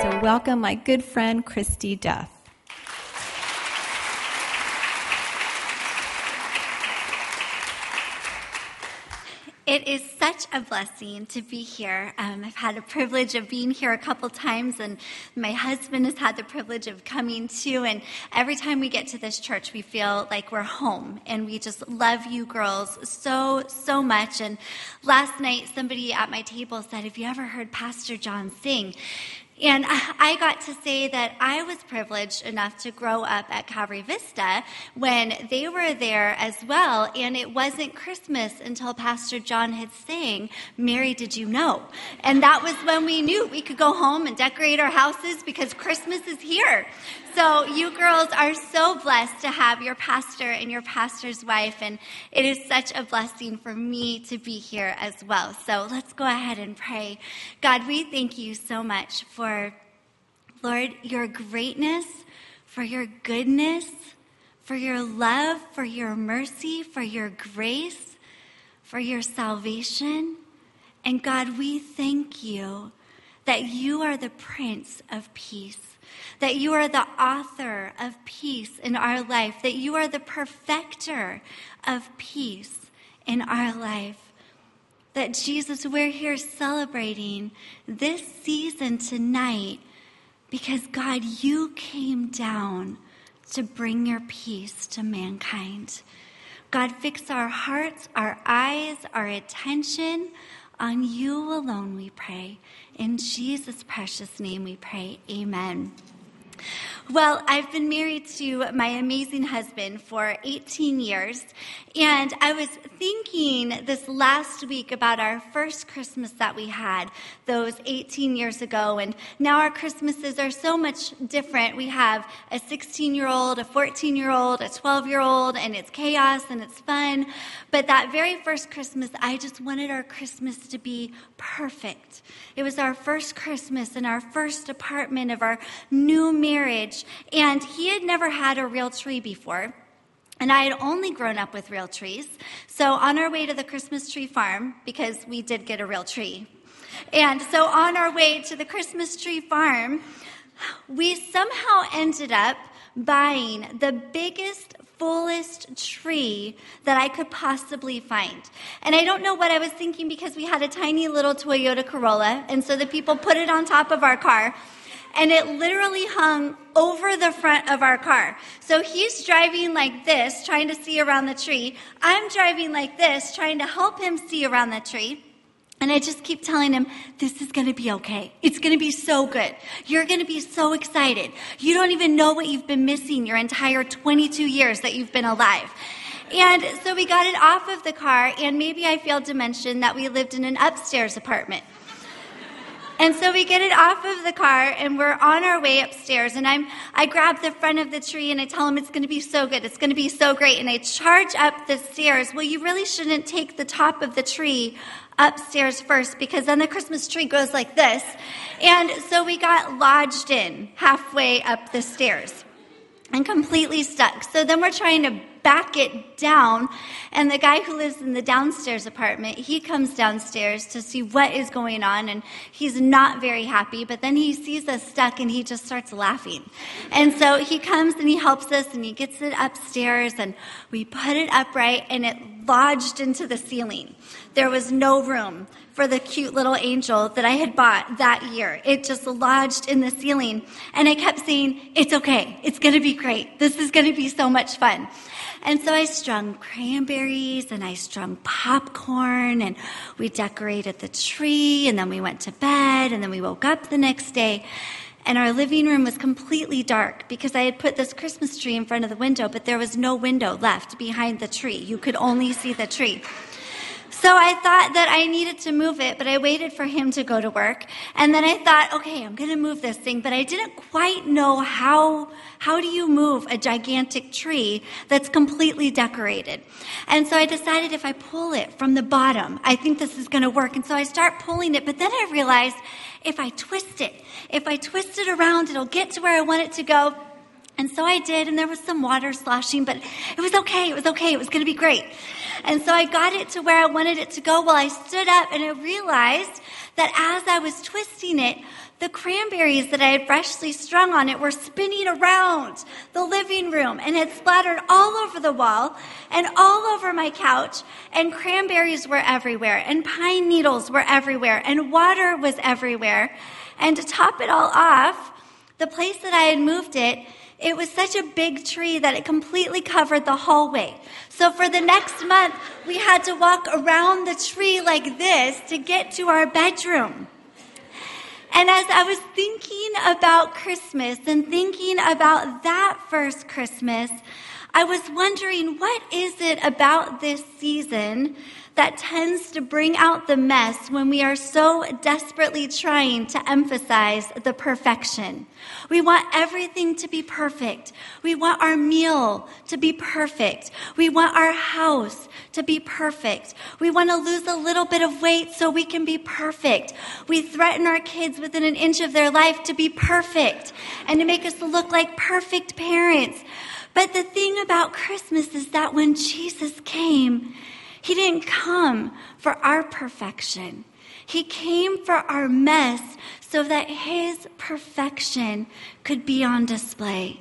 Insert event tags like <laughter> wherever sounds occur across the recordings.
So, welcome my good friend Christy Duff. It is such a blessing to be here. Um, I've had the privilege of being here a couple times, and my husband has had the privilege of coming too. And every time we get to this church, we feel like we're home, and we just love you girls so, so much. And last night, somebody at my table said, Have you ever heard Pastor John sing? And I got to say that I was privileged enough to grow up at Calvary Vista when they were there as well. And it wasn't Christmas until Pastor John had sang, Mary, did you know? And that was when we knew we could go home and decorate our houses because Christmas is here. So you girls are so blessed to have your pastor and your pastor's wife. And it is such a blessing for me to be here as well. So let's go ahead and pray. God, we thank you so much for Lord, your greatness, for your goodness, for your love, for your mercy, for your grace, for your salvation. And God, we thank you that you are the Prince of Peace, that you are the author of peace in our life, that you are the perfecter of peace in our life that Jesus, we're here celebrating this season tonight because God, you came down to bring your peace to mankind. God, fix our hearts, our eyes, our attention on you alone, we pray. In Jesus' precious name we pray. Amen. Well, I've been married to my amazing husband for 18 years, and I was thinking this last week about our first Christmas that we had those 18 years ago, and now our Christmases are so much different. We have a 16 year old, a 14 year old, a 12 year old, and it's chaos and it's fun. But that very first Christmas, I just wanted our Christmas to be perfect. It was our first Christmas in our first apartment of our new marriage, and he had never had a real tree before. And I had only grown up with real trees. So on our way to the Christmas tree farm, because we did get a real tree, and so on our way to the Christmas tree farm, we somehow ended up buying the biggest, fullest tree that I could possibly find. And I don't know what I was thinking because we had a tiny little Toyota Corolla, and so the people put it on top of our car and it literally hung over the front of our car. So he's driving like this, trying to see around the tree. I'm driving like this, trying to help him see around the tree. And I just keep telling him, this is going to be okay. It's going to be so good. You're going to be so excited. You don't even know what you've been missing your entire 22 years that you've been alive. And so we got it off of the car, and maybe I failed to mention that we lived in an upstairs apartment. And so we get it off of the car and we're on our way upstairs. And I'm, I grab the front of the tree and I tell him it's going to be so good. It's going to be so great. And I charge up the stairs. Well, you really shouldn't take the top of the tree upstairs first because then the Christmas tree goes like this. And so we got lodged in halfway up the stairs and completely stuck. So then we're trying to back it down. And the guy who lives in the downstairs apartment, he comes downstairs to see what is going on. And he's not very happy, but then he sees us stuck and he just starts laughing. And so he comes and he helps us and he gets it upstairs and we put it upright and it lodged into the ceiling. There was no room for the cute little angel that I had bought that year. It just lodged in the ceiling. And I kept saying, It's okay. It's going to be great. This is going to be so much fun. And so I strung cranberries and I strung popcorn and we decorated the tree and then we went to bed and then we woke up the next day and our living room was completely dark because I had put this Christmas tree in front of the window, but there was no window left behind the tree. You could only see the tree. So I thought that I needed to move it, but I waited for him to go to work. And then I thought, okay, I'm going to move this thing, but I didn't quite know how, how do you move a gigantic tree that's completely decorated? And so I decided if I pull it from the bottom, I think this is going to work. And so I start pulling it, but then I realized if I twist it, if I twist it around, it'll get to where I want it to go. And so I did, and there was some water sloshing, but it was okay. It was okay. It was going to be great. And so I got it to where I wanted it to go. Well, I stood up and I realized that as I was twisting it, the cranberries that I had freshly strung on it were spinning around the living room and had splattered all over the wall and all over my couch. And cranberries were everywhere, and pine needles were everywhere, and water was everywhere. And to top it all off, the place that I had moved it, it was such a big tree that it completely covered the hallway. So for the next month, we had to walk around the tree like this to get to our bedroom. And as I was thinking about Christmas and thinking about that first Christmas, I was wondering what is it about this season that tends to bring out the mess when we are so desperately trying to emphasize the perfection. We want everything to be perfect. We want our meal to be perfect. We want our house to be perfect. We want to lose a little bit of weight so we can be perfect. We threaten our kids within an inch of their life to be perfect and to make us look like perfect parents. But the thing about Christmas is that when Jesus came, he didn't come for our perfection. He came for our mess so that His perfection could be on display.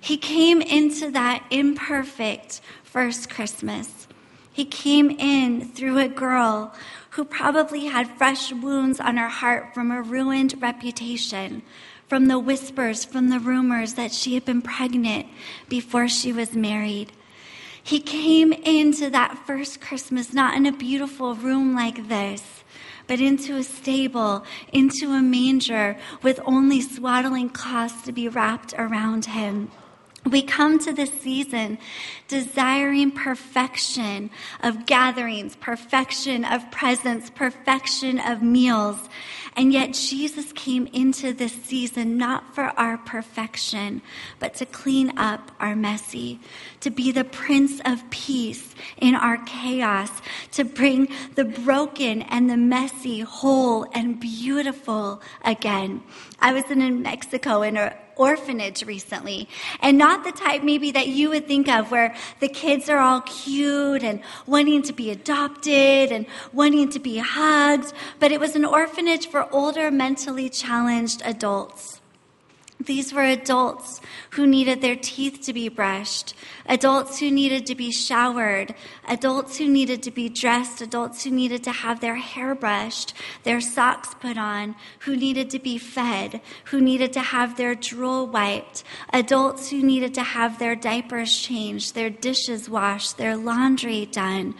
He came into that imperfect first Christmas. He came in through a girl who probably had fresh wounds on her heart from a ruined reputation, from the whispers, from the rumors that she had been pregnant before she was married. He came into that first Christmas not in a beautiful room like this, but into a stable, into a manger with only swaddling cloths to be wrapped around him. We come to this season desiring perfection of gatherings, perfection of presents, perfection of meals. And yet Jesus came into this season not for our perfection, but to clean up our messy, to be the Prince of Peace in our chaos, to bring the broken and the messy whole and beautiful again. I was in Mexico in a orphanage recently. And not the type maybe that you would think of where the kids are all cute and wanting to be adopted and wanting to be hugged, but it was an orphanage for older mentally challenged adults. These were adults who needed their teeth to be brushed, adults who needed to be showered, adults who needed to be dressed, adults who needed to have their hair brushed, their socks put on, who needed to be fed, who needed to have their drool wiped, adults who needed to have their diapers changed, their dishes washed, their laundry done.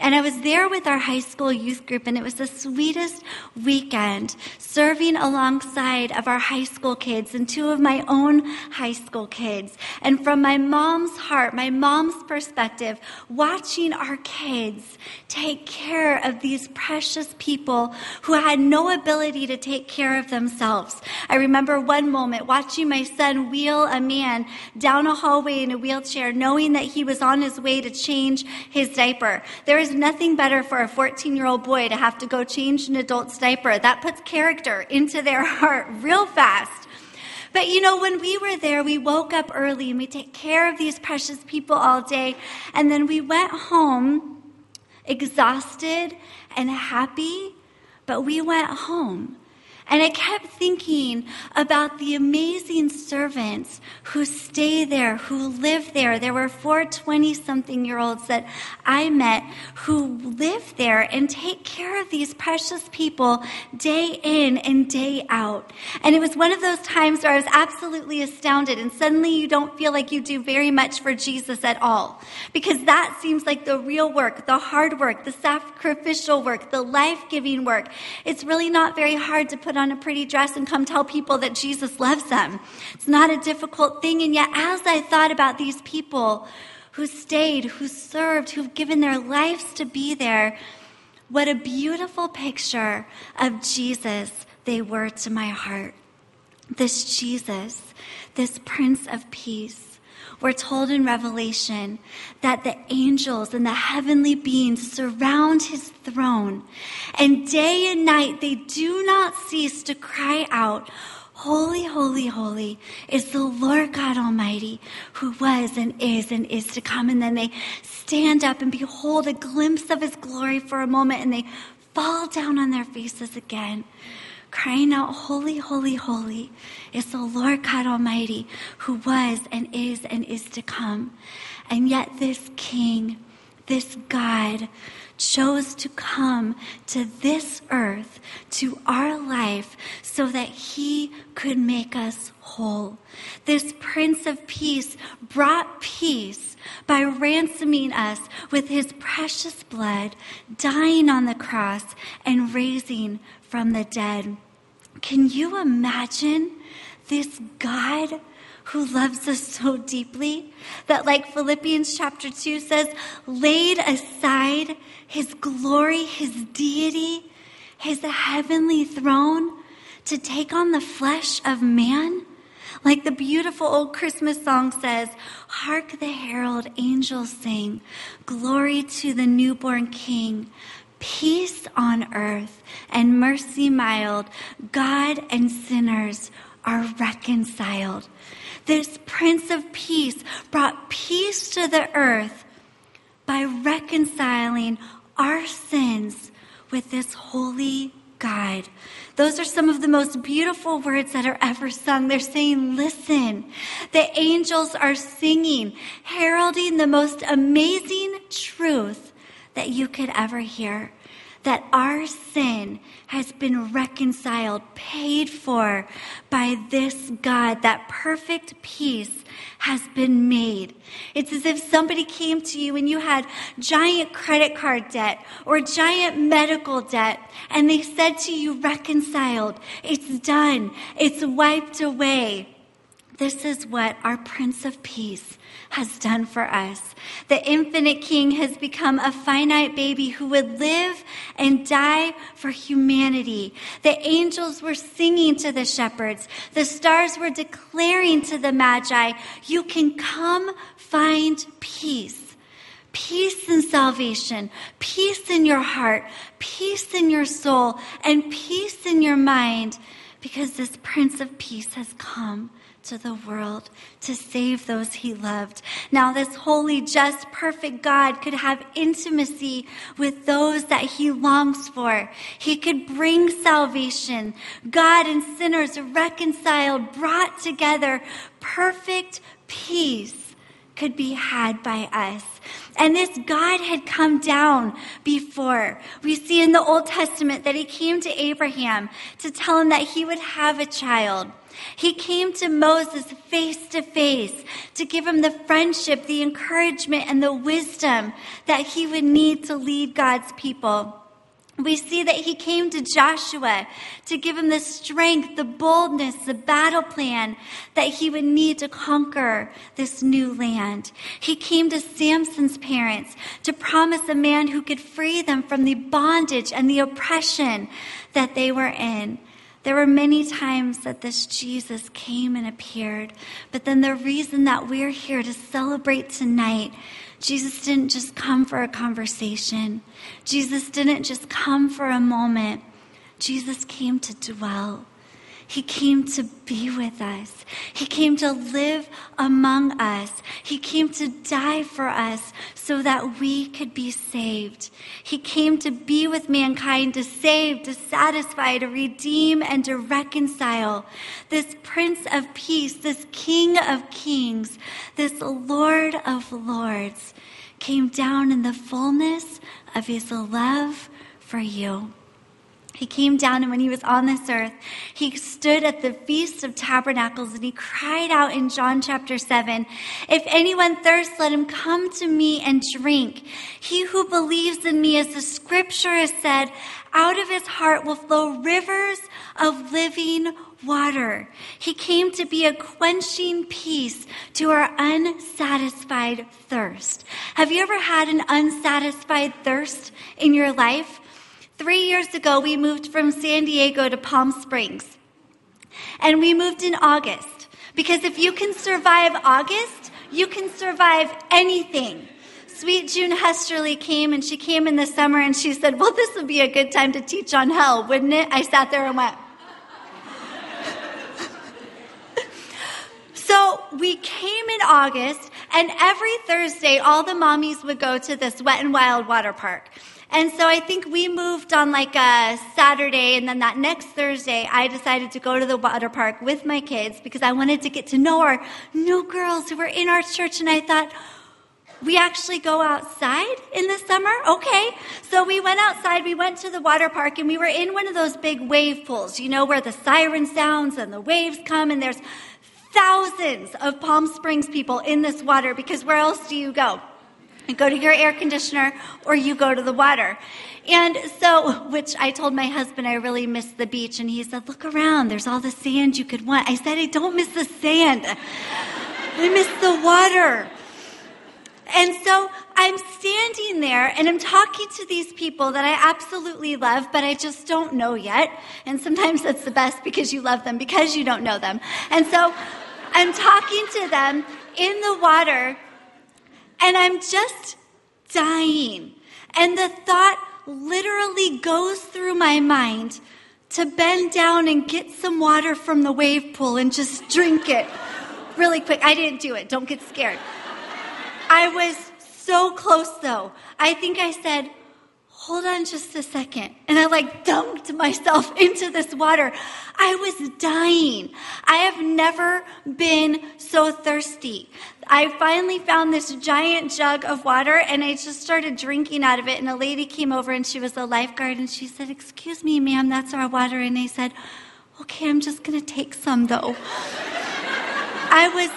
And I was there with our high school youth group, and it was the sweetest weekend serving alongside of our high school kids and two of my own high school kids. And from my mom's heart, my mom's perspective, watching our kids take care of these precious people who had no ability to take care of themselves. I remember one moment watching my son wheel a man down a hallway in a wheelchair, knowing that he was on his way to change his diaper. There is nothing better for a 14 year old boy to have to go change an adult's diaper. That puts character into their <laughs> heart real fast. But you know, when we were there, we woke up early and we take care of these precious people all day. And then we went home exhausted and happy, but we went home and I kept thinking about the amazing servants who stay there, who live there. There were four 20 something year olds that I met who live there and take care of these precious people day in and day out. And it was one of those times where I was absolutely astounded and suddenly you don't feel like you do very much for Jesus at all. Because that seems like the real work, the hard work, the sacrificial work, the life giving work. It's really not very hard to put put on a pretty dress and come tell people that Jesus loves them. It's not a difficult thing. And yet, as I thought about these people who stayed, who served, who've given their lives to be there, what a beautiful picture of Jesus they were to my heart. This Jesus, this Prince of Peace we're told in Revelation that the angels and the heavenly beings surround his throne, and day and night they do not cease to cry out, Holy, holy, holy is the Lord God Almighty who was and is and is to come. And then they stand up and behold a glimpse of his glory for a moment and they fall down on their faces again, crying out, Holy, holy, holy is the Lord God Almighty who was and is and is to come. And yet this King, this God, chose to come to this earth, to our life, so that he could make us whole. This Prince of Peace brought peace by ransoming us with his precious blood, dying on the cross, and raising from the dead. Can you imagine this God? who loves us so deeply that, like Philippians chapter 2 says, laid aside his glory, his deity, his heavenly throne to take on the flesh of man. Like the beautiful old Christmas song says, Hark the herald angels sing, glory to the newborn king, peace on earth and mercy mild, God and sinners are reconciled. This Prince of Peace brought peace to the earth by reconciling our sins with this holy God. Those are some of the most beautiful words that are ever sung. They're saying, listen. The angels are singing, heralding the most amazing truth that you could ever hear that our sin has been reconciled, paid for by this God. That perfect peace has been made. It's as if somebody came to you and you had giant credit card debt or giant medical debt, and they said to you, reconciled. It's done. It's wiped away. This is what our Prince of Peace has done for us. The infinite King has become a finite baby who would live and die for humanity. The angels were singing to the shepherds. The stars were declaring to the Magi, You can come find peace. Peace and salvation, peace in your heart, peace in your soul, and peace in your mind because this Prince of Peace has come to the world to save those he loved. Now, this holy, just, perfect God could have intimacy with those that he longs for. He could bring salvation. God and sinners reconciled, brought together, perfect peace could be had by us. And this God had come down before. We see in the Old Testament that he came to Abraham to tell him that he would have a child. He came to Moses face to face to give him the friendship, the encouragement, and the wisdom that he would need to lead God's people. We see that he came to Joshua to give him the strength, the boldness, the battle plan that he would need to conquer this new land. He came to Samson's parents to promise a man who could free them from the bondage and the oppression that they were in. There were many times that this Jesus came and appeared, but then the reason that we're here to celebrate tonight, Jesus didn't just come for a conversation. Jesus didn't just come for a moment. Jesus came to dwell. He came to be with us. He came to live among us. He came to die for us so that we could be saved. He came to be with mankind, to save, to satisfy, to redeem, and to reconcile. This Prince of Peace, this King of Kings, this Lord of Lords came down in the fullness of his love for you. He came down, and when he was on this earth, he stood at the Feast of Tabernacles and he cried out in John chapter 7 If anyone thirsts, let him come to me and drink. He who believes in me, as the scripture has said, out of his heart will flow rivers of living water. He came to be a quenching peace to our unsatisfied thirst. Have you ever had an unsatisfied thirst in your life? Three years ago, we moved from San Diego to Palm Springs. And we moved in August. Because if you can survive August, you can survive anything. Sweet June Hesterly came and she came in the summer and she said, Well, this would be a good time to teach on hell, wouldn't it? I sat there and went, So we came in August, and every Thursday, all the mommies would go to this wet and wild water park. And so I think we moved on like a Saturday, and then that next Thursday, I decided to go to the water park with my kids because I wanted to get to know our new girls who were in our church. And I thought, we actually go outside in the summer? Okay. So we went outside, we went to the water park, and we were in one of those big wave pools, you know, where the siren sounds and the waves come, and there's thousands of Palm Springs people in this water because where else do you go? You <laughs> go to your air conditioner or you go to the water. And so, which I told my husband I really miss the beach, and he said, Look around, there's all the sand you could want. I said, I don't miss the sand, <laughs> I miss the water. And so I'm standing there and I'm talking to these people that I absolutely love, but I just don't know yet. And sometimes that's the best because you love them because you don't know them. And so I'm talking to them in the water and I'm just dying. And the thought literally goes through my mind to bend down and get some water from the wave pool and just drink it really quick. I didn't do it. Don't get scared. I was so close though. I think I said, hold on just a second. And I like dunked myself <laughs> into this water. I was dying. I have never been so thirsty. I finally found this giant jug of water and I just started drinking out of it. And a lady came over and she was a lifeguard and she said, Excuse me, ma'am, that's our water. And I said, Okay, I'm just going to take some though. <laughs> I was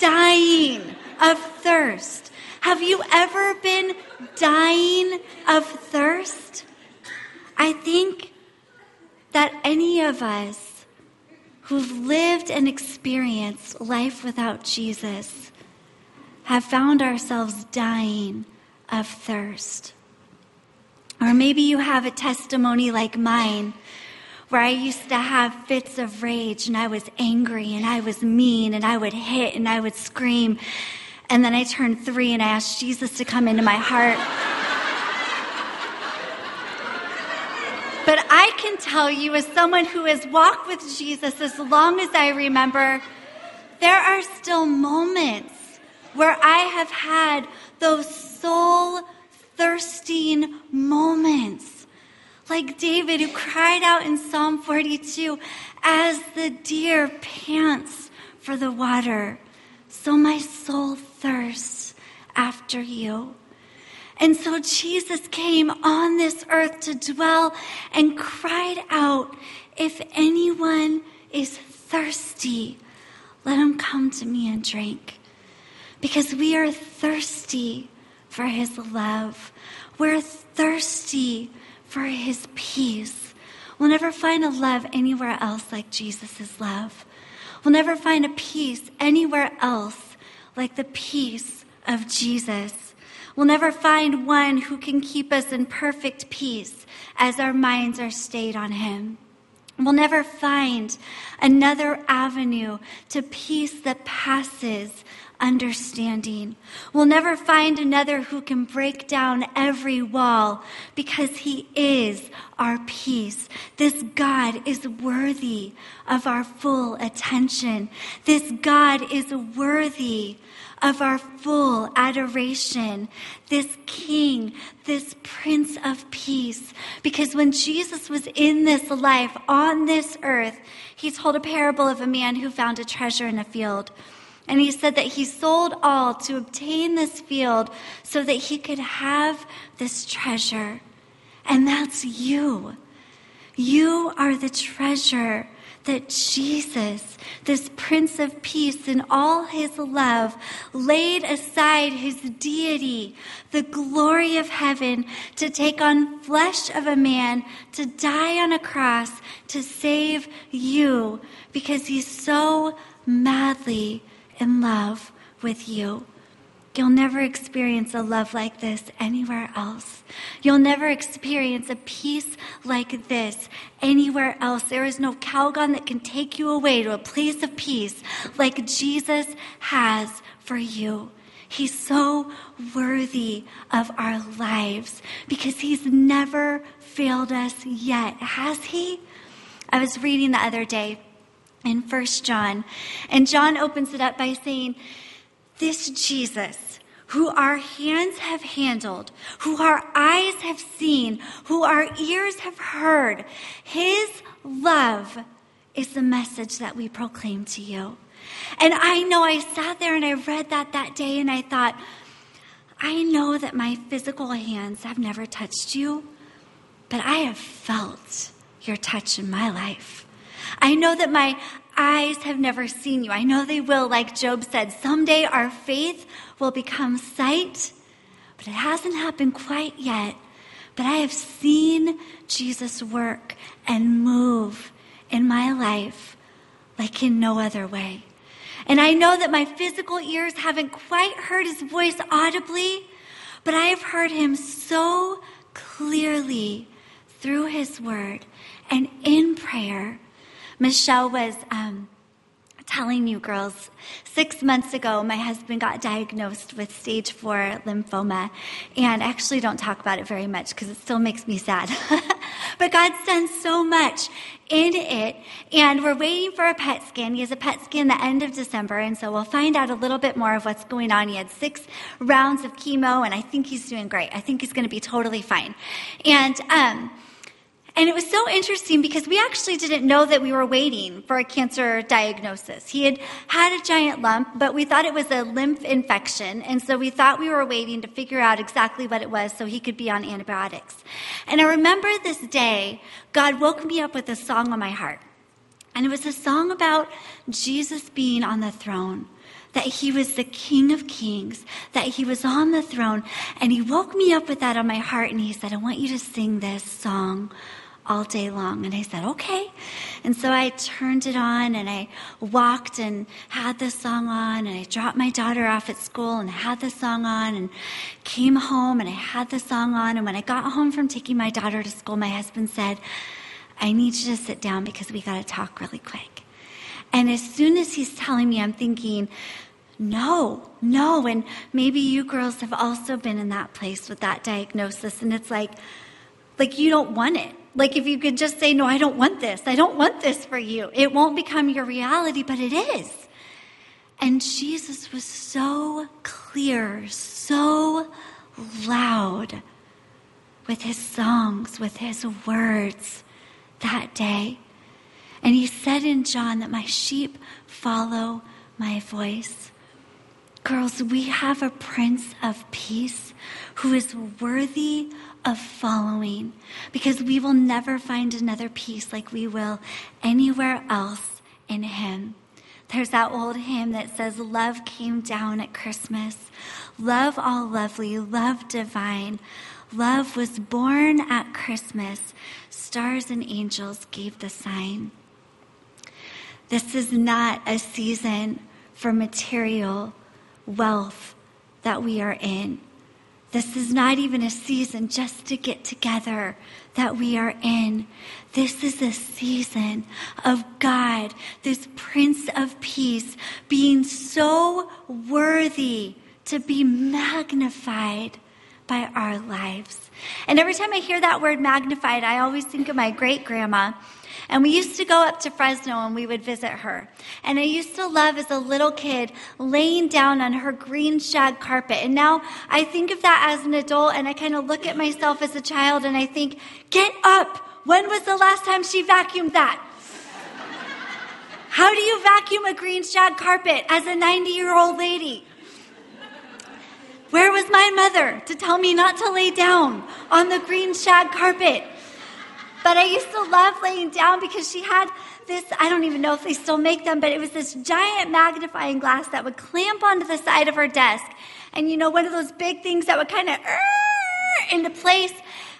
dying of thirst. Have you ever been dying of thirst? I think that any of us who've lived and experienced life without Jesus have found ourselves dying of thirst. Or maybe you have a testimony like mine where I used to have fits of rage and I was angry and I was mean and I would hit and I would scream. And then I turned three and I asked Jesus to come into my heart. But I can tell you, as someone who has walked with Jesus as long as I remember, there are still moments where I have had those soul thirsting moments. Like David, who cried out in Psalm 42, as the deer pants for the water, so my soul thirsts after you. And so Jesus came on this earth to dwell and cried out, If anyone is thirsty, let him come to me and drink. Because we are thirsty for his love. We're thirsty for his peace. We'll never find a love anywhere else like Jesus' love. We'll never find a peace anywhere else like the peace of Jesus. We'll never find one who can keep us in perfect peace as our minds are stayed on him. We'll never find another avenue to peace that passes understanding. We'll never find another who can break down every wall because he is our peace. This God is worthy of our full attention. This God is worthy of our full adoration. This King, this Prince of Peace. Because when Jesus was in this life on this earth, he told a parable of a man who found a treasure in a field. And he said that he sold all to obtain this field so that he could have this treasure. And that's you. You are the treasure that Jesus, this Prince of Peace, in all his love, laid aside his deity, the glory of heaven, to take on flesh of a man, to die on a cross, to save you, because he's so madly in love with you. You'll never experience a love like this anywhere else. You'll never experience a peace like this anywhere else. There is no Calgon that can take you away to a place of peace like Jesus has for you. He's so worthy of our lives because he's never failed us yet, has he? I was reading the other day in First John. And John opens it up by saying, This Jesus, who our hands have handled, who our eyes have seen, who our ears have heard, his love is the message that we proclaim to you. And I know I sat there and I read that that day and I thought, I know that my physical hands have never touched you, but I have felt your touch in my life. I know that my eyes have never seen you. I know they will, like Job said. Someday our faith will become sight, but it hasn't happened quite yet. But I have seen Jesus work and move in my life like in no other way. And I know that my physical ears haven't quite heard his voice audibly, but I have heard him so clearly through his word and in prayer. Michelle was um, telling you girls, six months ago, my husband got diagnosed with stage four lymphoma. And I actually don't talk about it very much because it still makes me sad. <laughs> but God's done so much in it. And we're waiting for a PET scan. He has a PET scan the end of December. And so we'll find out a little bit more of what's going on. He had six rounds of chemo, and I think he's doing great. I think he's going to be totally fine. And, um, and it was so interesting because we actually didn't know that we were waiting for a cancer diagnosis. He had had a giant lump, but we thought it was a lymph infection. And so we thought we were waiting to figure out exactly what it was so he could be on antibiotics. And I remember this day, God woke me up with a song on my heart. And it was a song about Jesus being on the throne that he was the King of Kings, that he was on the throne. And he woke me up with that on my heart and he said, I want you to sing this song all day long. And I said, okay. And so I turned it on and I walked and had the song on and I dropped my daughter off at school and had the song on and came home and I had the song on. And when I got home from taking my daughter to school, my husband said, I need you to sit down because we got to talk really quick. And as soon as he's telling me, I'm thinking, no, no. And maybe you girls have also been in that place with that diagnosis. And it's like, like you don't want it like if you could just say, No, I don't want this. I don't want this for you. It won't become your reality, but it is. And Jesus was so clear, so loud with his songs, with his words that day. And he said in John that my sheep follow my voice. Girls, we have a Prince of Peace who is worthy of following because we will never find another peace like we will anywhere else in Him. There's that old hymn that says, Love came down at Christmas. Love all lovely, love divine. Love was born at Christmas. Stars and angels gave the sign. This is not a season for material wealth that we are in. This is not even a season just to get together that we are in. This is a season of God, this Prince of Peace, being so worthy to be magnified by our lives. And every time I hear that word magnified, I always think of my great grandma and we used to go up to Fresno and we would visit her. And I used to love as a little kid laying down on her green shag carpet. And now I think of that as an adult and I kind of look at myself as a child and I think, get up. When was the last time she vacuumed that? How do you vacuum a green shag carpet as a 90 year old lady? Where was my mother to tell me not to lay down on the green shag carpet? But I used to love laying down because she had this, I don't even know if they still make them, but it was this giant magnifying glass that would clamp onto the side of her desk. And you know, one of those big things that would kind of into place.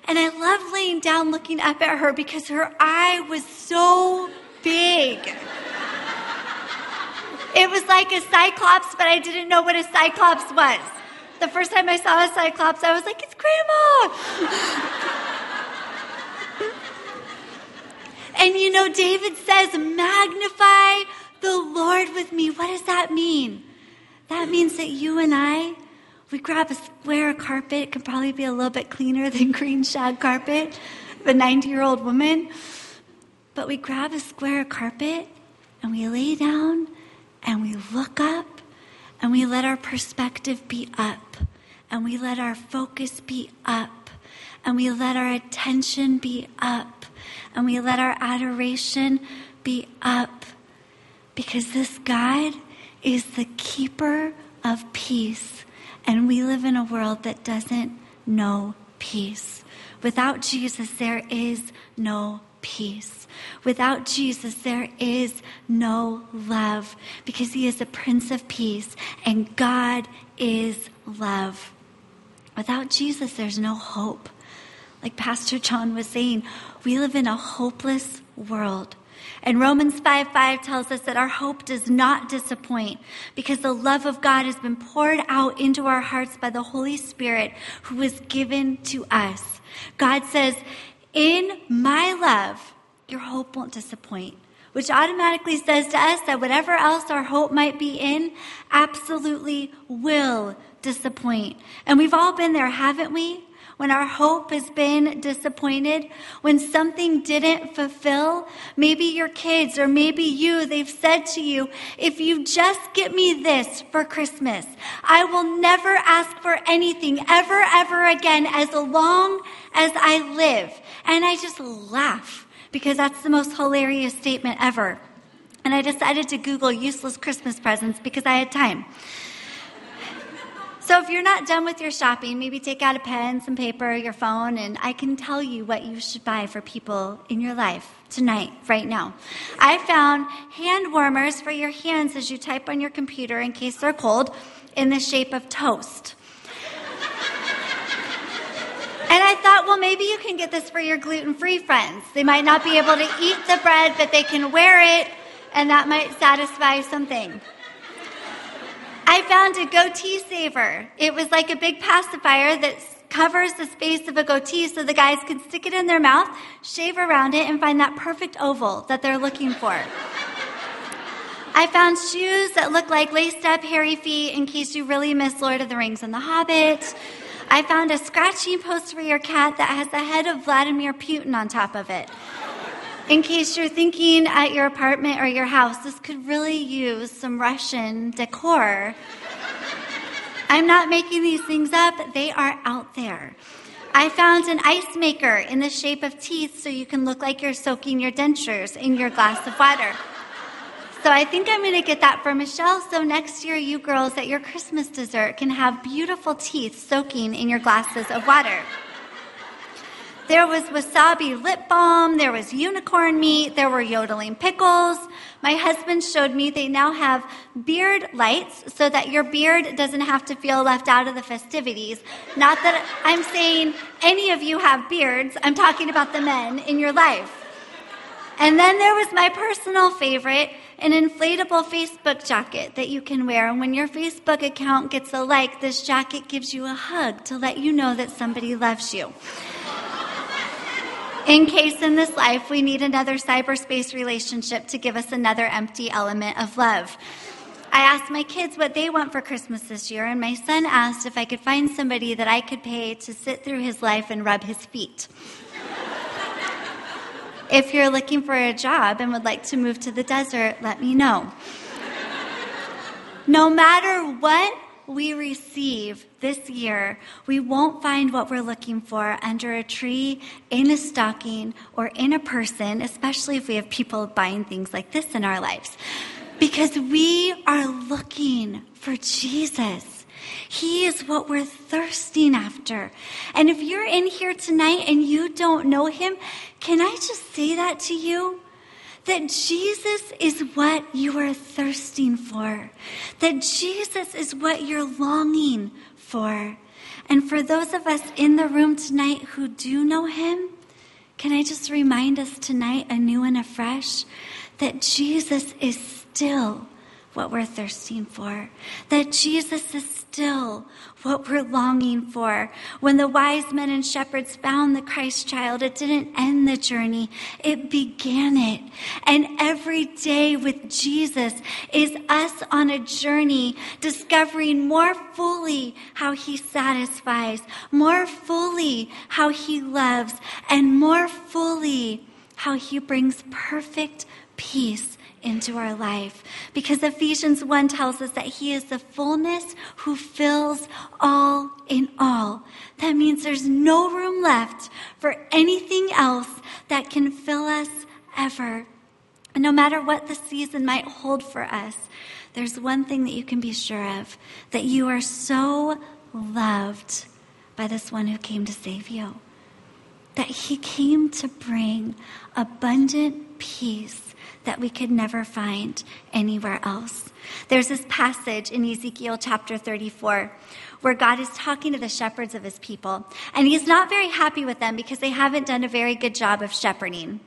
And I loved laying down looking up at her because her eye was so big. It was like a cyclops, but I didn't know what a cyclops was. The first time I saw a cyclops, I was like, it's grandma. And you know, David says, magnify the Lord with me. What does that mean? That means that you and I, we grab a square carpet. It can probably be a little bit cleaner <laughs> than green shag carpet, the 90 year old woman. But we grab a square carpet and we lay down and we look up and we let our perspective be up and we let our focus be up and we let our attention be up and we let our adoration be up because this God is the keeper of peace and we live in a world that doesn't know peace. Without Jesus, there is no peace. Without Jesus, there is no love because he is the Prince of Peace and God is love. Without Jesus, there's no hope. Like Pastor John was saying, we live in a hopeless world. And Romans 5 5 tells us that our hope does not disappoint because the love of God has been poured out into our hearts by the Holy Spirit who was given to us. God says, In my love, your hope won't disappoint. Which automatically says to us that whatever else our hope might be in absolutely will disappoint. And we've all been there, haven't we? When our hope has been disappointed, when something didn't fulfill, maybe your kids or maybe you, they've said to you, if you just get me this for Christmas, I will never ask for anything ever, ever again as long as I live. And I just laugh because that's the most hilarious statement ever. And I decided to Google useless Christmas presents because I had time. So if you're not done with your shopping, maybe take out a pen, some paper, your phone, and I can tell you what you should buy for people in your life tonight, right now. I found hand warmers for your hands as you type on your computer in case they're cold in the shape of toast. And I thought, well, maybe you can get this for your gluten free friends. They might not be able to eat the bread, but they can wear it, and that might satisfy something. I found a goatee saver. It was like a big pacifier that covers the space of a goatee so the guys can stick it in their mouth, shave around it, and find that perfect oval that they're looking for. I found shoes that look like laced up hairy feet in case you really miss Lord of the Rings and The Hobbit. I found a scratching post for your cat that has the head of Vladimir Putin on top of it. In case you're thinking at your apartment or your house, this could really use some Russian decor. I'm not making these things up, they are out there. I found an ice maker in the shape of teeth so you can look like you're soaking your dentures in your glass of water. So I think I'm going to get that for Michelle. So next year, you girls at your Christmas dessert can have beautiful teeth soaking in your glasses of water. There was wasabi lip balm. There was unicorn meat. There were yodeling pickles. My husband showed me they now have beard lights so that your beard doesn't have to feel left out of the festivities. Not that I'm saying any of you have beards. I'm talking about the men in your life. And then there was my personal favorite, an inflatable Facebook jacket that you can wear. And when your Facebook account gets a like, this jacket gives you a hug to let you know that somebody loves you in case in this life we need another cyberspace relationship to give us another empty element of love. I asked my kids what they want for Christmas this year, and my son asked if I could find somebody that I could pay to sit through his life and rub his feet. if you're looking for a job and would like to move to the desert, let me know. No matter what we receive this year, we won't find what we're looking for under a tree, in a stocking, or in a person, especially if we have people buying things like this in our lives. Because we are looking for Jesus. He is what we're thirsting after. And if you're in here tonight and you don't know him, can I just say that to you? That Jesus is what you are thirsting for, that Jesus is what you're longing for. And for those of us in the room tonight who do know him, can I just remind us tonight, anew and afresh, that Jesus is still what we're thirsting for, that Jesus is still what we're longing for. When the wise men and shepherds found the Christ child, it didn't end the journey, it began it. And every day with Jesus is us on a journey discovering more fully how he satisfies, more fully how he loves, and more fully how he brings perfect peace into our life. Because Ephesians 1 tells us that He is the fullness who fills all in all. That means there's no room left for anything else that can fill us ever. And no matter what the season might hold for us, there's one thing that you can be sure of that you are so loved by this one who came to save you. That he came to bring abundant peace that we could never find anywhere else. There's this passage in Ezekiel chapter 34 where God is talking to the shepherds of his people, and he's not very happy with them because they haven't done a very good job of shepherding.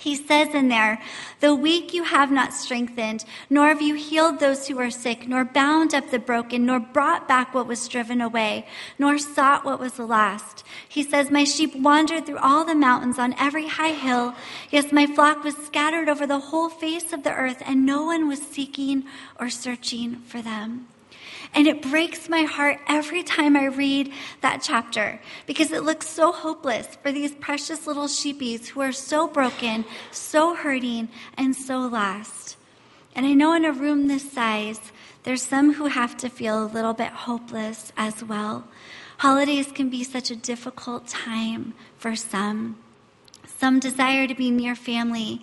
He says in there, the weak you have not strengthened, nor have you healed those who are sick, nor bound up the broken, nor brought back what was driven away, nor sought what was lost. He says, my sheep wandered through all the mountains on every high hill. Yes, my flock was scattered over the whole face of the earth, and no one was seeking or searching for them. And it breaks my heart every time I read that chapter because it looks so hopeless for these precious little sheepies who are so broken, so hurting, and so lost. And I know in a room this size, there's some who have to feel a little bit hopeless as well. Holidays can be such a difficult time for some. Some desire to be near family,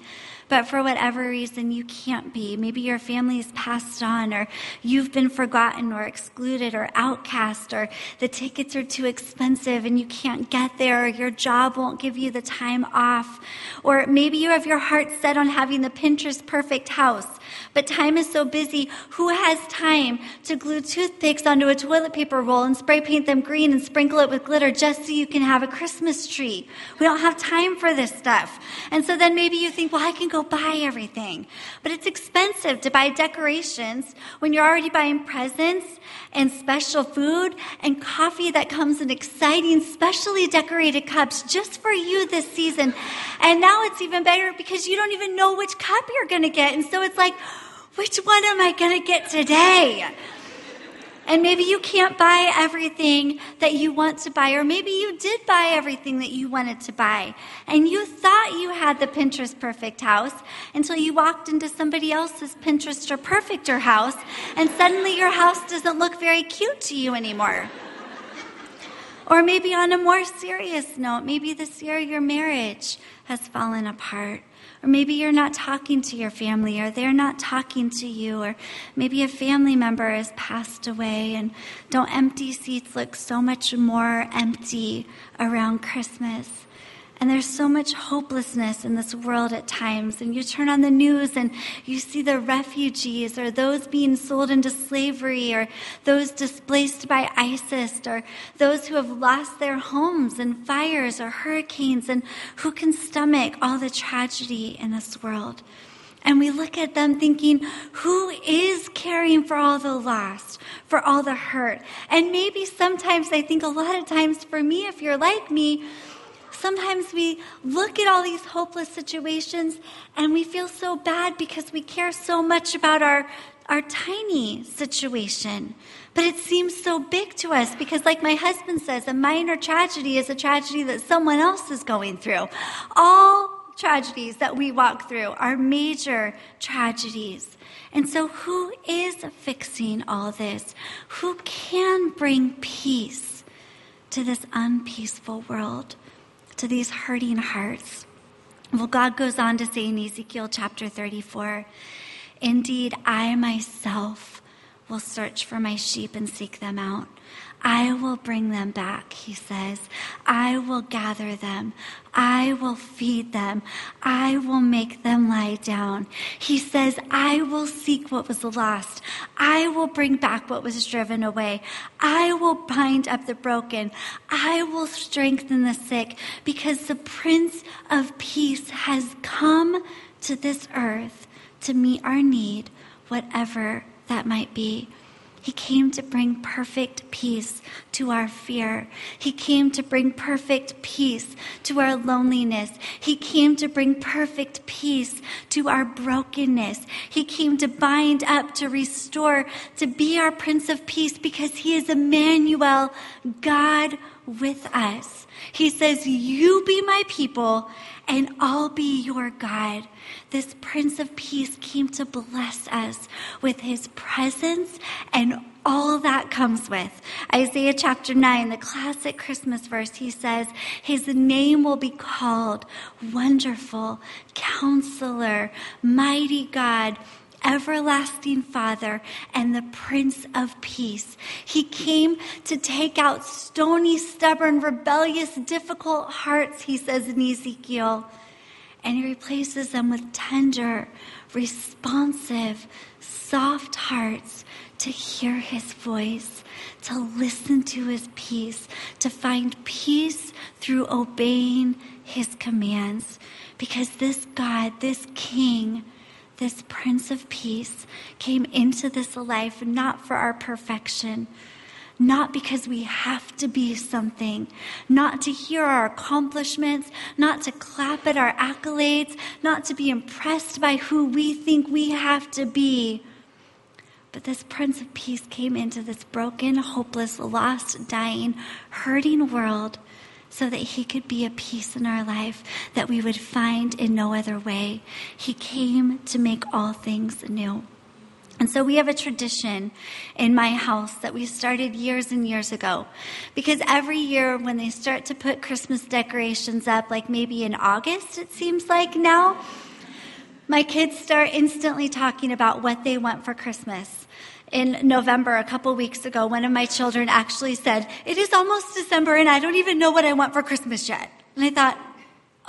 but for whatever reason you can't be. Maybe your family is passed on, or you've been forgotten, or excluded, or outcast, or the tickets are too expensive and you can't get there, or your job won't give you the time off. Or maybe you have your heart set on having the Pinterest perfect house, but time is so busy. Who has time to glue toothpicks onto a toilet paper roll and spray paint them green and sprinkle it with glitter just so you can have a Christmas tree? We don't have time for this stuff. And so then maybe you think, well, I can go buy everything. But it's expensive to buy decorations when you're already buying presents and special food and coffee that comes in exciting, specially decorated cups just for you this season. And now it's even better because you don't even know which cup you're going to get. And so it's like, which one am I going to get today? And maybe you can't buy everything that you want to buy, or maybe you did buy everything that you wanted to buy. And you thought you had the Pinterest perfect house until you walked into somebody else's Pinterest or perfecter house, and suddenly your house doesn't look very cute to you anymore. Or maybe on a more serious note, maybe this year your marriage has fallen apart. Or maybe you're not talking to your family, or they're not talking to you, or maybe a family member has passed away, and don't empty seats look so much more empty around Christmas? And there's so much hopelessness in this world at times. And you turn on the news and you see the refugees or those being sold into slavery or those displaced by ISIS or those who have lost their homes in fires or hurricanes and who can stomach all the tragedy in this world. And we look at them thinking, who is caring for all the lost, for all the hurt? And maybe sometimes I think a lot of times for me, if you're like me, sometimes we look at all these hopeless situations and we feel so bad because we care so much about our, our tiny situation. But it seems so big to us because, like my husband says, a minor tragedy is a tragedy that someone else is going through. All tragedies that we walk through are major tragedies. And so, who is fixing all this? Who can bring peace to this unpeaceful world? To these hurting hearts. Well, God goes on to say in Ezekiel chapter 34 Indeed, I myself will search for my sheep and seek them out. I will bring them back, he says. I will gather them. I will feed them. I will make them lie down. He says, I will seek what was lost. I will bring back what was driven away. I will bind up the broken. I will strengthen the sick because the Prince of Peace has come to this earth to meet our need, whatever that might be. He came to bring perfect peace to our fear. He came to bring perfect peace to our loneliness. He came to bring perfect peace to our brokenness. He came to bind up, to restore, to be our Prince of Peace because He is Emmanuel, God with us. He says, You be my people, and I'll be your God. This Prince of Peace came to bless us with his presence and all that comes with. Isaiah chapter 9, the classic Christmas verse, he says, His name will be called Wonderful, Counselor, Mighty God everlasting Father and the Prince of Peace. He came to take out stony, stubborn, rebellious, difficult hearts, he says in Ezekiel, and he replaces them with tender, responsive, soft hearts to hear his voice, to listen to his peace, to find peace through obeying his commands. Because this God, this King, this Prince of Peace came into this life not for our perfection, not because we have to be something, not to hear our accomplishments, not to clap at our accolades, not to be impressed by who we think we have to be. But this Prince of Peace came into this broken, hopeless, lost, dying, hurting world so that He could be a peace in our life that we would find in no other way. He came to make all things new. And so we have a tradition in my house that we started years and years ago. Because every year when they start to put Christmas decorations up, like maybe in August, it seems like now, my kids start instantly talking about what they want for Christmas in November, a couple weeks ago, one of my children actually said, It is almost December and I don't even know what I want for Christmas yet. And I thought,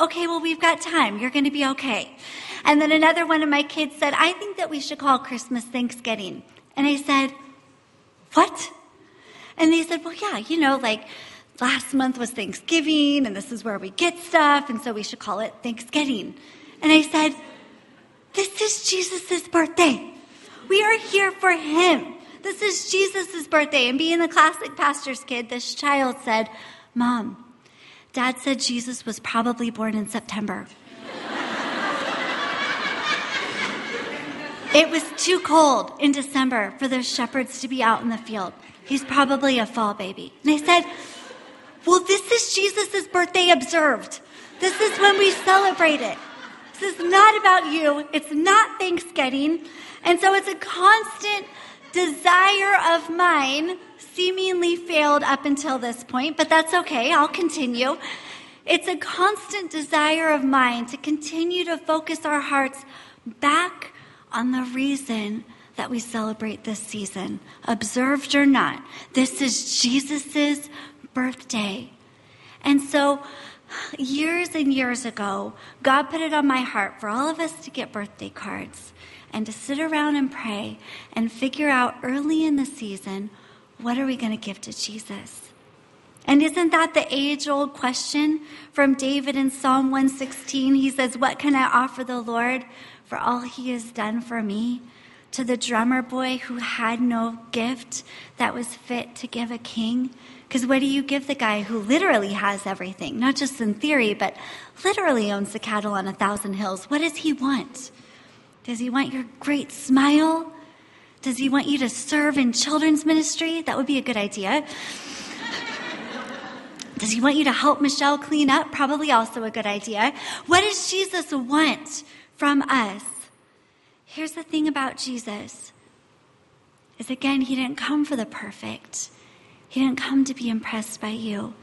Okay, well, we've got time. You're going to be okay. And then another one of my kids said, I think that we should call Christmas Thanksgiving. And I said, What? And they said, Well, yeah, you know, like last month was Thanksgiving and this is where we get stuff. And so we should call it Thanksgiving. And I said, This is Jesus' birthday. We are here for him. This is Jesus' birthday. And being the classic pastor's kid, this child said, Mom, Dad said Jesus was probably born in September. it was too cold in December for those shepherds to be out in the field. He's probably a fall baby. And I said, Well, this is Jesus' birthday observed. This is when we celebrate it. This is not about you. It's not Thanksgiving. And so it's a constant desire of mine, seemingly failed up until this point, but that's okay. I'll continue. It's a constant desire of mine to continue to focus our hearts back on the reason that we celebrate this season, observed or not. This is Jesus' birthday. And so, years and years ago, God put it on my heart for all of us to get birthday cards and to sit around and pray and figure out early in the season what are we going to give to Jesus? And isn't that the age old question from David in Psalm 116? He says, What can I offer the Lord for all he has done for me? To the drummer boy who had no gift that was fit to give a king? Because what do you give the guy who literally has everything? Not just in theory, but literally owns the cattle on a thousand hills. What does he want? Does he want your great smile? Does he want you to serve in children's ministry? That would be a good idea. <laughs> Does he want you to help Michelle clean up? Probably also a good idea. What does Jesus want from us? Here's the thing about Jesus is again, he didn't come for the perfect. He didn't come to be impressed by you.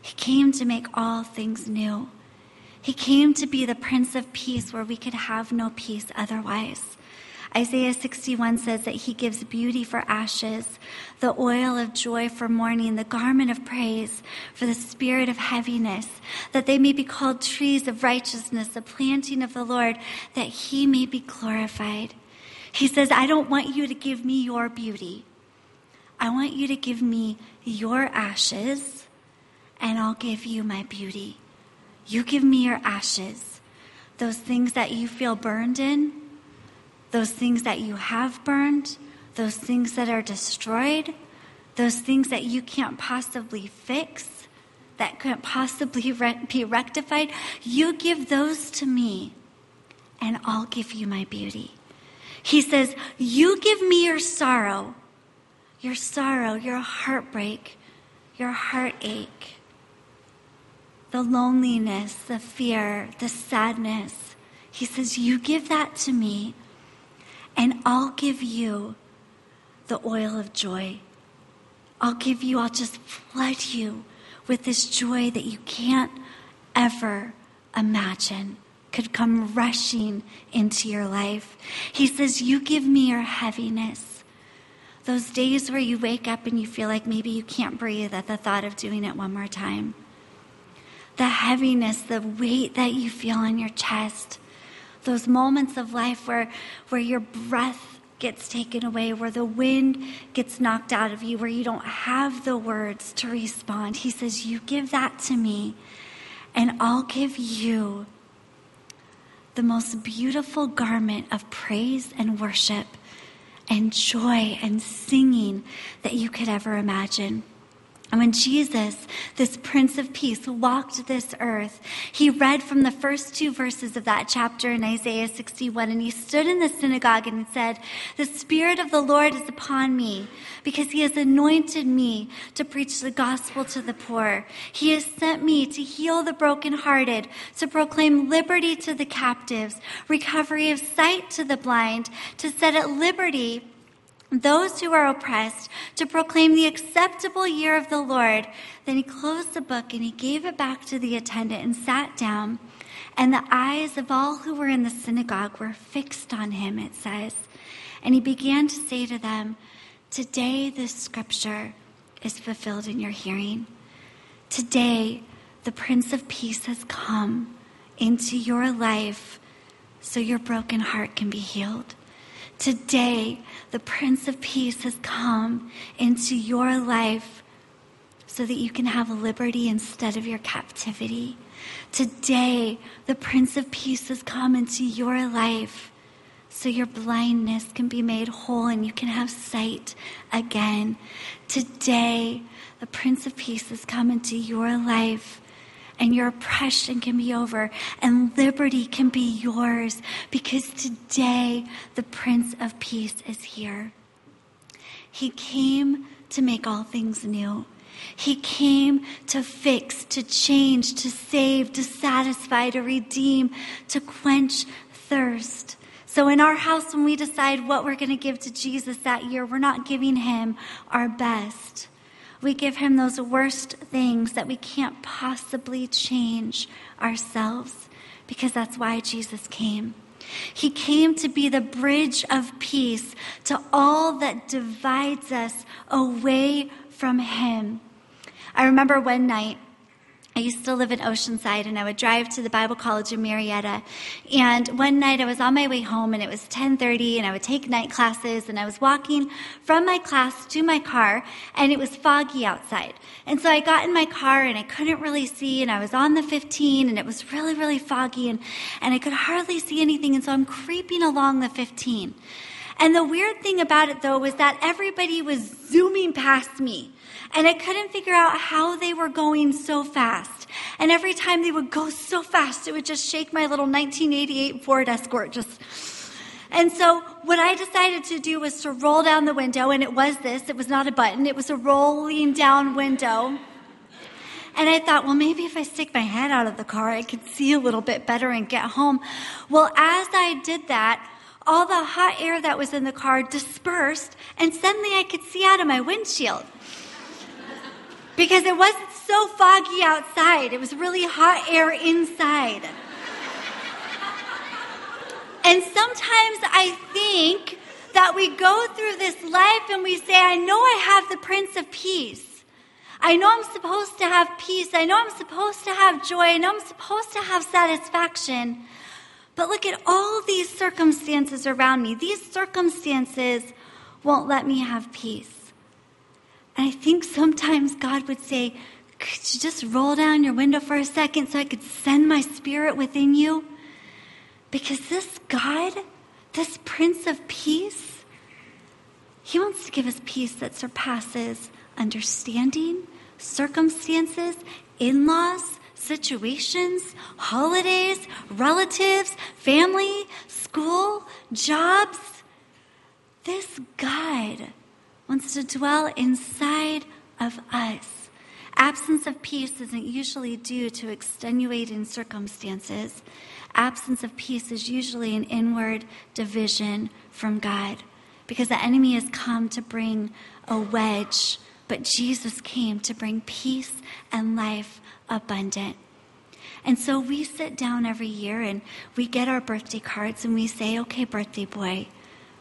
He came to make all things new. He came to be the Prince of Peace where we could have no peace otherwise. Isaiah 61 says that he gives beauty for ashes, the oil of joy for mourning, the garment of praise for the spirit of heaviness, that they may be called trees of righteousness, the planting of the Lord, that he may be glorified. He says, I don't want you to give me your beauty. I want you to give me your ashes, and I'll give you my beauty. You give me your ashes, those things that you feel burned in, those things that you have burned, those things that are destroyed, those things that you can't possibly fix, that can't possibly <laughs> be rectified. You give those to me, and I'll give you my beauty. He says, You give me your sorrow, your sorrow, your heartbreak, your heartache, the loneliness, the fear, the sadness. He says, You give that to me, and I'll give you the oil of joy. I'll give you, I'll just flood you with this joy that you can't ever imagine could come rushing into your life. He says, You give me your heaviness. Those days where you wake up and you feel like maybe you can't breathe at the thought of doing it one more time. The heaviness, the weight that you feel on your chest. Those moments of life where, where your breath gets taken away, where the wind gets knocked out of you, where you don't have the words to respond. He says, You give that to me, and I'll give you the most beautiful garment of praise and worship and joy and singing that you could ever imagine. And when Jesus, this Prince of Peace, walked this earth, he read from the first two verses of that chapter in Isaiah 61, and he stood in the synagogue and said, The Spirit of the Lord is upon me, because he has anointed me to preach the gospel to the poor. He has sent me to heal the brokenhearted, to proclaim liberty to the captives, recovery of sight to the blind, to set at liberty those who are oppressed, to proclaim the acceptable year of the Lord. Then he closed the book and he gave it back to the attendant and sat down. And the eyes of all who were in the synagogue were fixed on him, it says. And he began to say to them, Today this scripture is fulfilled in your hearing. Today the Prince of Peace has come into your life so your broken heart can be healed. Today, the Prince of Peace has come into your life so that you can have liberty instead of your captivity. Today, the Prince of Peace has come into your life so your blindness can be made whole and you can have sight again. Today, the Prince of Peace has come into your life and your oppression can be over and liberty can be yours because today the Prince of Peace is here. He came to make all things new. He came to fix, to change, to save, to satisfy, to redeem, to quench thirst. So, in our house, when we decide what we're going to give to Jesus that year, we're not giving him our best. We give him those worst things that we can't possibly change ourselves because that's why Jesus came. He came to be the bridge of peace to all that divides us away from him. I remember one night I used to live in Oceanside and I would drive to the Bible College in Murrieta. And one night I was on my way home and it was 10:30 and I would take night classes and I was walking from my class to my car and it was foggy outside. And so I got in my car and I couldn't really see and I was on the 15 and it was really really foggy and and I could hardly see anything and so I'm creeping along the 15. And the weird thing about it though was that everybody was zooming past me. And I couldn't figure out how they were going so fast. And every time they would go so fast, it would just shake my little 1988 Ford Escort just. And so what I decided to do was to roll down the window, and it was this. It was not a button. It was a rolling down window. And I thought, well, maybe if I stick my head out of the car, I could see a little bit better and get home. Well, as I did that, all the hot air that was in the car dispersed, and suddenly I could see out of my windshield because it wasn't so foggy outside. It was really hot air inside. and sometimes I think that we go through this life and we say, I know I have the Prince of Peace. I know I'm supposed to have peace. I know I'm supposed to have joy. I know I'm supposed to have satisfaction. But look at all these circumstances around me. These circumstances won't let me have peace. And I think sometimes God would say, Could you just roll down your window for a second so I could send my spirit within you? Because this God, this Prince of Peace, He wants to give us peace that surpasses understanding, circumstances, in laws, situations, holidays, relatives, family, school, jobs. This God wants to dwell inside of us Absence of peace isn't usually due to extenuating circumstances. Absence of peace is usually an inward division from God because the enemy has come to bring a wedge, but Jesus came to bring peace and life abundant. And so we sit down every year and we get our birthday cards and we say, okay, birthday boy,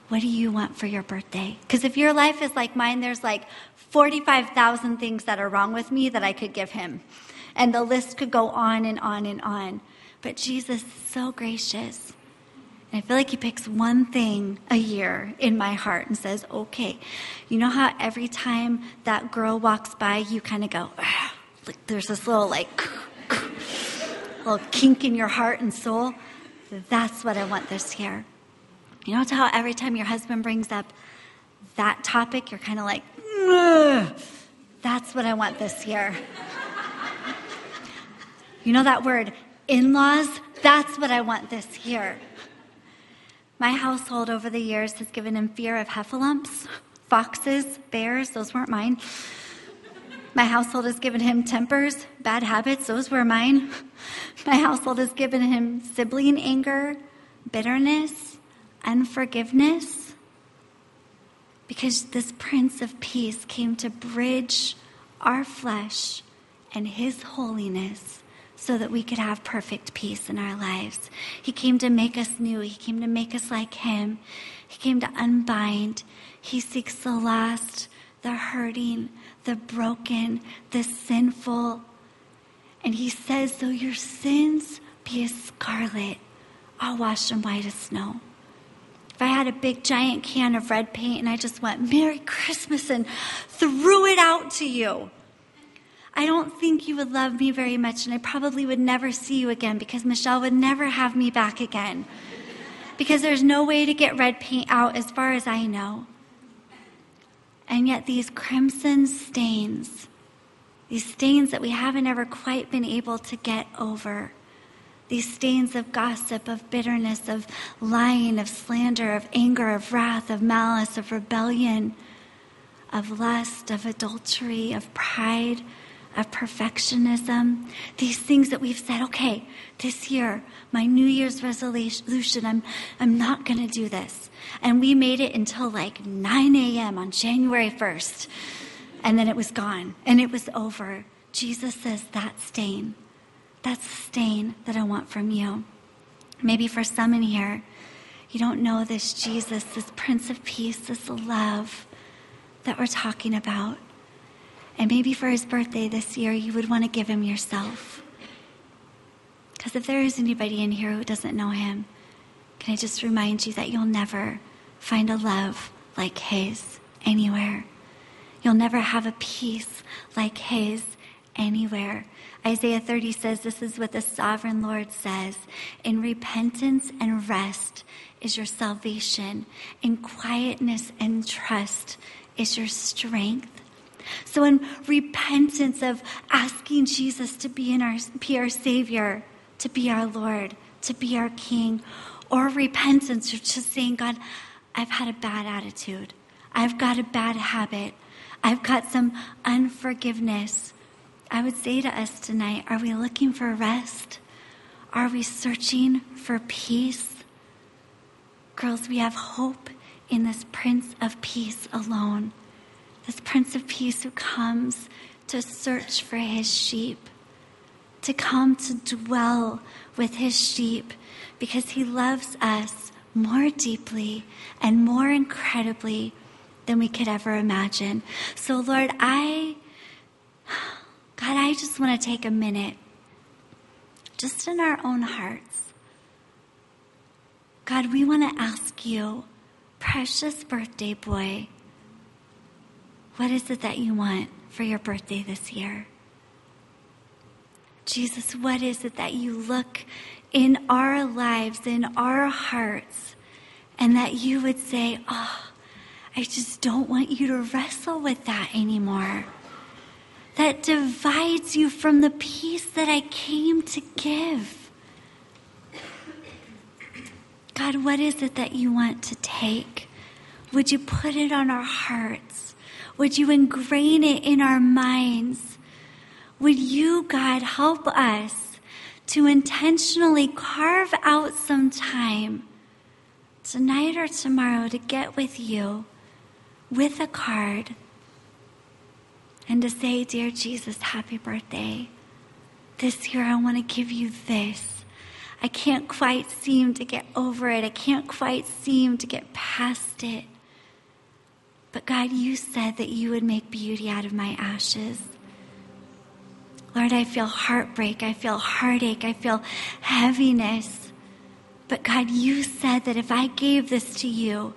what do you want for your birthday? Because if your life is like mine, there's like 45,000 things that are wrong with me that I could give him. And the list could go on and on and on. But Jesus is so gracious. And I feel like he picks one thing a year in my heart and says, okay, you know how every time that girl walks by, you kind of go, like there's this little like, <laughs> little kink in your heart and soul? That's what I want this year. You know how every time your husband brings up that topic, you're kind of like, that's what I want this year. You know that word, in laws? That's what I want this year. My household over the years has given him fear of heffalumps, foxes, bears, those weren't mine. My household has given him tempers, bad habits, those were mine. My household has given him sibling anger, bitterness, unforgiveness because this Prince of Peace came to bridge our flesh and His holiness so that we could have perfect peace in our lives. He came to make us new, He came to make us like Him, He came to unbind. He seeks the lost, the hurting, the broken, the sinful. And He says, though your sins be as scarlet, I'll wash them white as snow if I had a big giant can of red paint and I just went, Merry Christmas, and threw it out to you, I don't think you would love me very much, and I probably would never see you again because Michelle would never have me back again. Because there's no way to get red paint out as far as I know. And yet, these crimson stains, these stains that we haven't ever quite been able to get over, these stains of gossip, of bitterness, of lying, of slander, of anger, of wrath, of malice, of rebellion, of lust, of adultery, of pride, of perfectionism. These things that we've said, okay, this year, my New Year's resolution, I'm, I'm not going to do this. And we made it until like 9 a.m. on January 1st. And then it was gone and it was over. Jesus says that stain that's the stain that I want from you. Maybe for some in here, you don't know this Jesus, this Prince of Peace, this love that we're talking about. And maybe for his birthday this year, you would want to give him yourself. Because if there is anybody in here who doesn't know him, can I just remind you that you'll never find a love like his anywhere? You'll never have a peace like his anywhere. Isaiah 30 says, This is what the sovereign Lord says In repentance and rest is your salvation, in quietness and trust is your strength. So, in repentance of asking Jesus to be, in our, be our Savior, to be our Lord, to be our King, or repentance of just saying, God, I've had a bad attitude. I've got a bad habit. I've got some unforgiveness. I would say to us tonight are we looking for rest? Are we searching for peace? Girls, we have hope in this Prince of Peace alone. This Prince of Peace who comes to search for his sheep, to come to dwell with his sheep, because he loves us more deeply and more incredibly than we could ever imagine. So, Lord, I God, I just want to take a minute, just in our own hearts. God, we want to ask you, precious birthday boy, what is it that you want for your birthday this year? Jesus, what is it that you look in our lives, in our hearts, and that you would say, Oh, I just don't want you to wrestle with that anymore that divides you from the peace that I came to give. God, what is it that you want to take? Would you put it on our hearts? Would you ingrain it in our minds? Would you, God, help us to intentionally carve out some time tonight or tomorrow to get with you with a card and to say, Dear Jesus, happy birthday. This year I want to give you this. I can't quite seem to get over it. I can't quite seem to get past it. But God, you said that you would make beauty out of my ashes. Lord, I feel heartbreak. I feel heartache. I feel heaviness. But God, you said that if I gave this to you,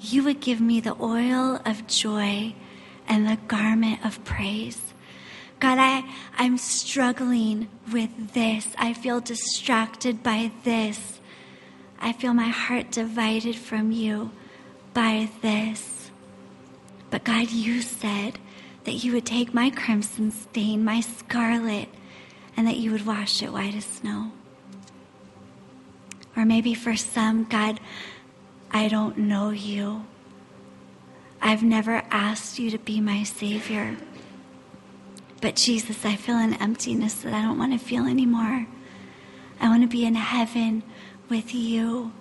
you would give me the oil of joy and the garment of praise. God, I, I'm struggling with this. I feel distracted by this. I feel my heart divided from you by this. But God, you said that you would take my crimson stain, my scarlet, and that you would wash it white as snow. Or maybe for some, God, I don't know you. I've never asked you to be my Savior. But Jesus, I feel an emptiness that I don't want to feel anymore. I want to be in heaven with you.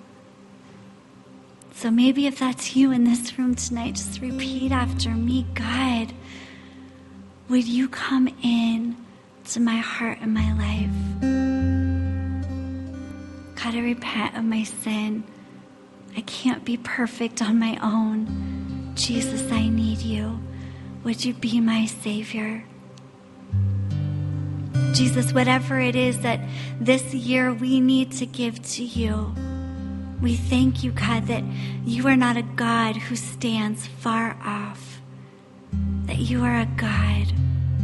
So maybe if that's you in this room tonight, just repeat after me God, would you come in to my heart and my life? God, I repent of my sin. I can't be perfect on my own. Jesus, I need you. Would you be my Savior? Jesus, whatever it is that this year we need to give to you, we thank you, God, that you are not a God who stands far off, that you are a God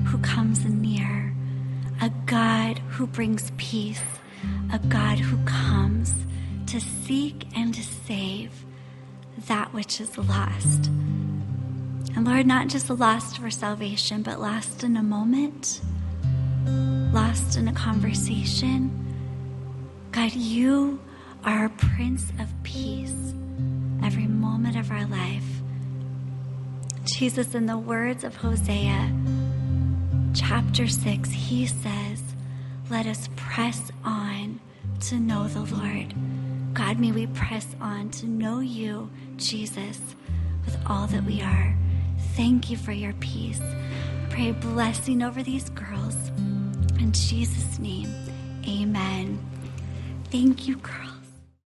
who comes near, a God who brings peace, a God who comes to seek and to save that which is lost. And Lord, not just lost for salvation, but lost in a moment, lost in a conversation. God, you are a Prince of Peace every moment of our life. Jesus, in the words of Hosea chapter 6, he says, Let us press on to know the Lord. God, may we press on to know you, Jesus, with all that we are. Thank you for your peace. Pray blessing over these girls. In Jesus' name, amen. Thank you, girls.